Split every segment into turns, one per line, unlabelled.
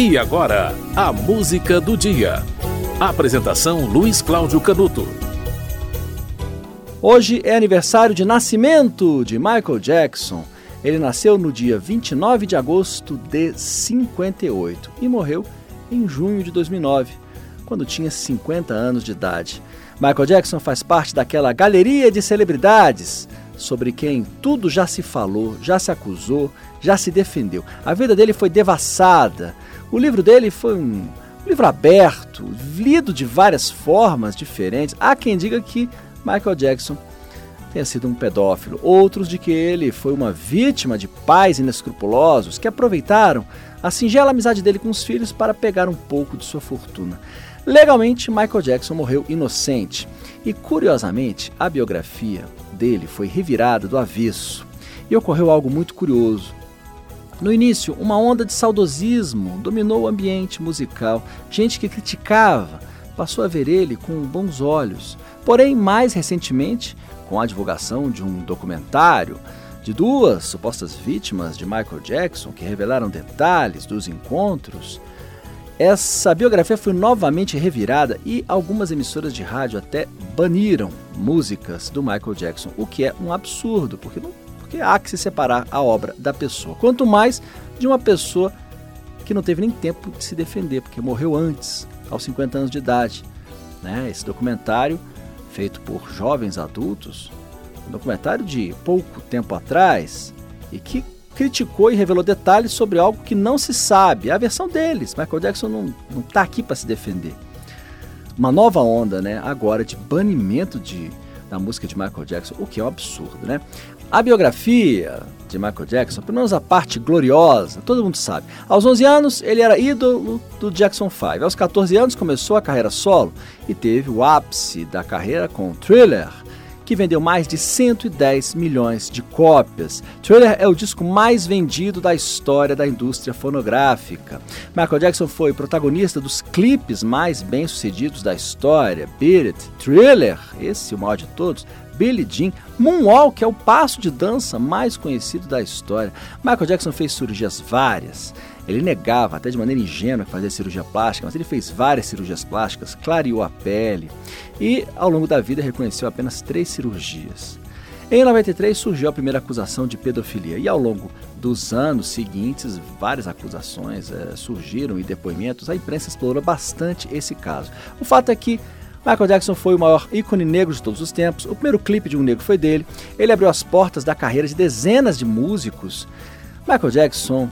E agora, a música do dia. Apresentação Luiz Cláudio Canuto.
Hoje é aniversário de nascimento de Michael Jackson. Ele nasceu no dia 29 de agosto de 58 e morreu em junho de 2009, quando tinha 50 anos de idade. Michael Jackson faz parte daquela galeria de celebridades sobre quem tudo já se falou, já se acusou, já se defendeu. A vida dele foi devassada. O livro dele foi um, livro aberto, lido de várias formas diferentes. Há quem diga que Michael Jackson tenha sido um pedófilo, outros de que ele foi uma vítima de pais inescrupulosos que aproveitaram a singela amizade dele com os filhos para pegar um pouco de sua fortuna. Legalmente, Michael Jackson morreu inocente e, curiosamente, a biografia dele foi revirada do avesso e ocorreu algo muito curioso. No início, uma onda de saudosismo dominou o ambiente musical. Gente que criticava passou a ver ele com bons olhos. Porém, mais recentemente, com a divulgação de um documentário de duas supostas vítimas de Michael Jackson que revelaram detalhes dos encontros, essa biografia foi novamente revirada e algumas emissoras de rádio até baniram músicas do Michael Jackson, o que é um absurdo, porque, não, porque há que se separar a obra da pessoa. Quanto mais de uma pessoa que não teve nem tempo de se defender, porque morreu antes, aos 50 anos de idade. Né? Esse documentário, feito por jovens adultos, um documentário de pouco tempo atrás, e que criticou e revelou detalhes sobre algo que não se sabe. É a versão deles. Michael Jackson não está aqui para se defender. Uma nova onda, né? Agora de banimento de, da música de Michael Jackson, o que é um absurdo, né? A biografia de Michael Jackson, pelo menos a parte gloriosa, todo mundo sabe. Aos 11 anos, ele era ídolo do Jackson 5. Aos 14 anos, começou a carreira solo e teve o ápice da carreira com Thriller, que vendeu mais de 110 milhões de cópias. Thriller é o disco mais vendido da história da indústria fonográfica. Michael Jackson foi protagonista dos clipes mais bem-sucedidos da história: Beat It, Thriller, esse o maior de todos, Billie Jean, Moonwalk é o passo de dança mais conhecido da história. Michael Jackson fez cirurgias várias. Ele negava, até de maneira ingênua, fazia cirurgia plástica, mas ele fez várias cirurgias plásticas, clareou a pele e, ao longo da vida, reconheceu apenas três cirurgias. Em 93 surgiu a primeira acusação de pedofilia e ao longo dos anos seguintes várias acusações é, surgiram e depoimentos. A imprensa explorou bastante esse caso. O fato é que Michael Jackson foi o maior ícone negro de todos os tempos. O primeiro clipe de um negro foi dele. Ele abriu as portas da carreira de dezenas de músicos. Michael Jackson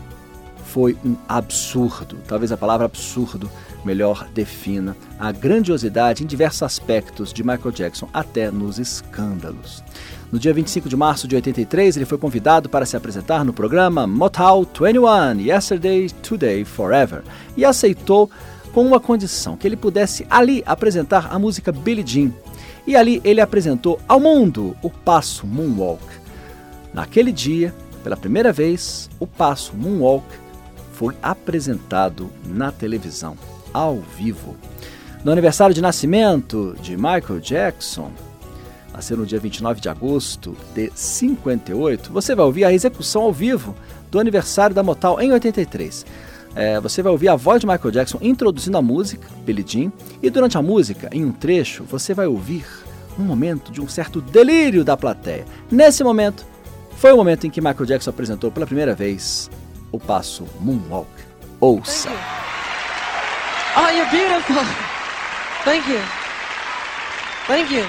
foi um absurdo. Talvez a palavra absurdo melhor defina a grandiosidade em diversos aspectos de Michael Jackson, até nos escândalos. No dia 25 de março de 83, ele foi convidado para se apresentar no programa Motown 21 Yesterday, Today, Forever e aceitou com uma condição: que ele pudesse ali apresentar a música Billie Jean. E ali ele apresentou ao mundo o passo Moonwalk. Naquele dia, pela primeira vez, o passo Moonwalk foi apresentado na televisão, ao vivo. No aniversário de nascimento de Michael Jackson, nasceu no dia 29 de agosto de 58, você vai ouvir a execução ao vivo do aniversário da Motal em 83. É, você vai ouvir a voz de Michael Jackson introduzindo a música, Billie Jean, e durante a música, em um trecho, você vai ouvir um momento de um certo delírio da plateia. Nesse momento, foi o momento em que Michael Jackson apresentou pela primeira vez o passo Moonwalk. Ouça.
Oh, you're beautiful. Thank you. Thank you.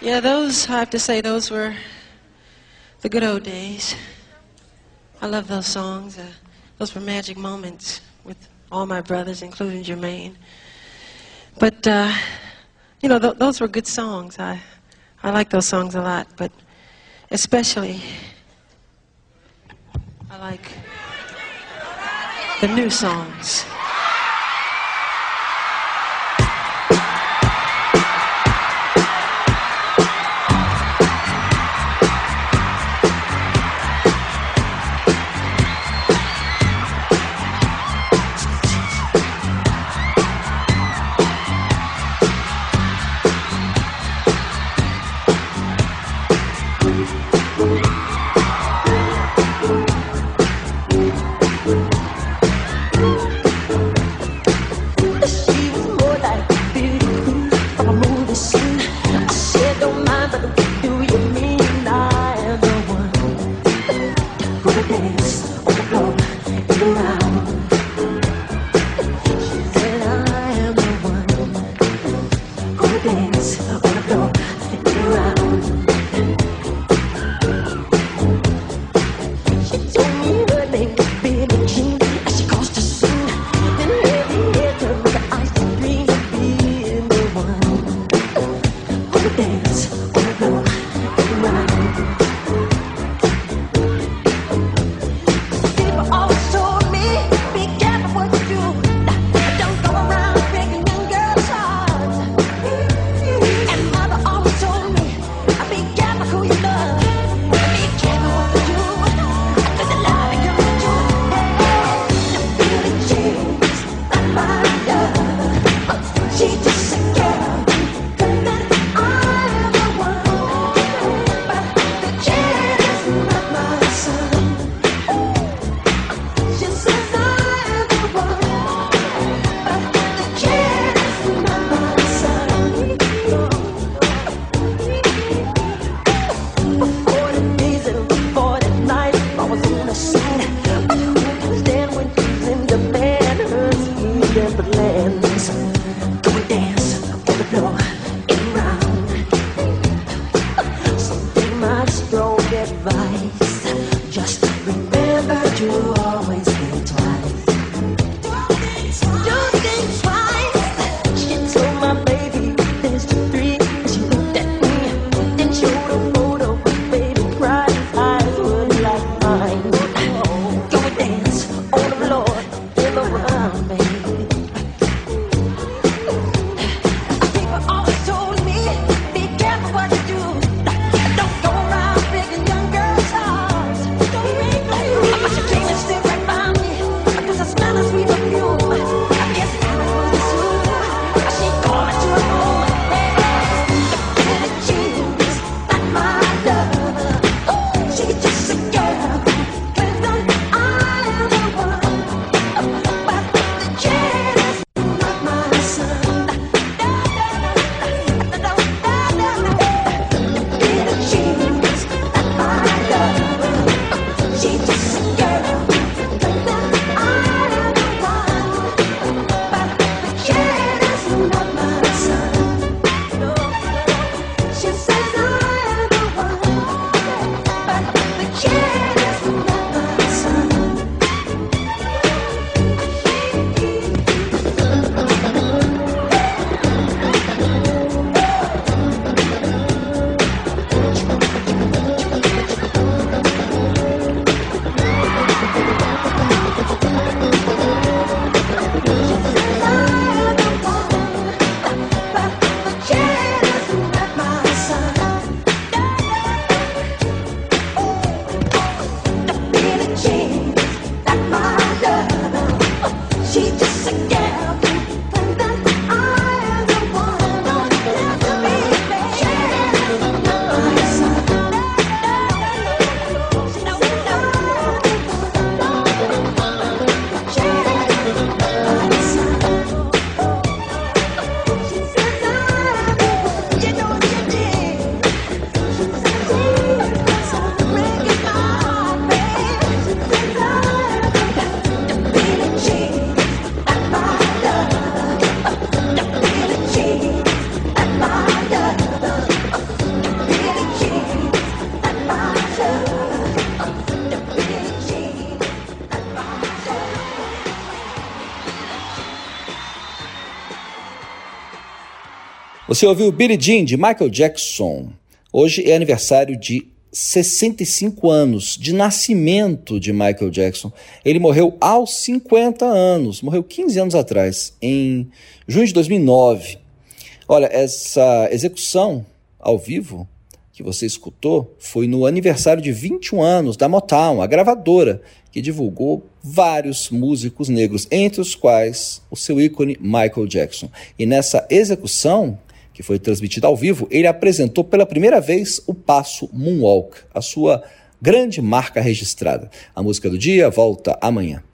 Yeah, those, I have to say, those were the good old days. I love those songs. Uh, those were magic moments with all my brothers, including Jermaine. But, uh, you know, th those were good songs. I, I like those songs a lot, but especially I like the new songs. hands.
Você ouviu Billie Jean de Michael Jackson. Hoje é aniversário de 65 anos de nascimento de Michael Jackson. Ele morreu aos 50 anos, morreu 15 anos atrás, em junho de 2009. Olha, essa execução ao vivo que você escutou foi no aniversário de 21 anos da Motown, a gravadora que divulgou vários músicos negros, entre os quais o seu ícone Michael Jackson. E nessa execução, que foi transmitida ao vivo, ele apresentou pela primeira vez o passo Moonwalk, a sua grande marca registrada. A música do dia volta amanhã.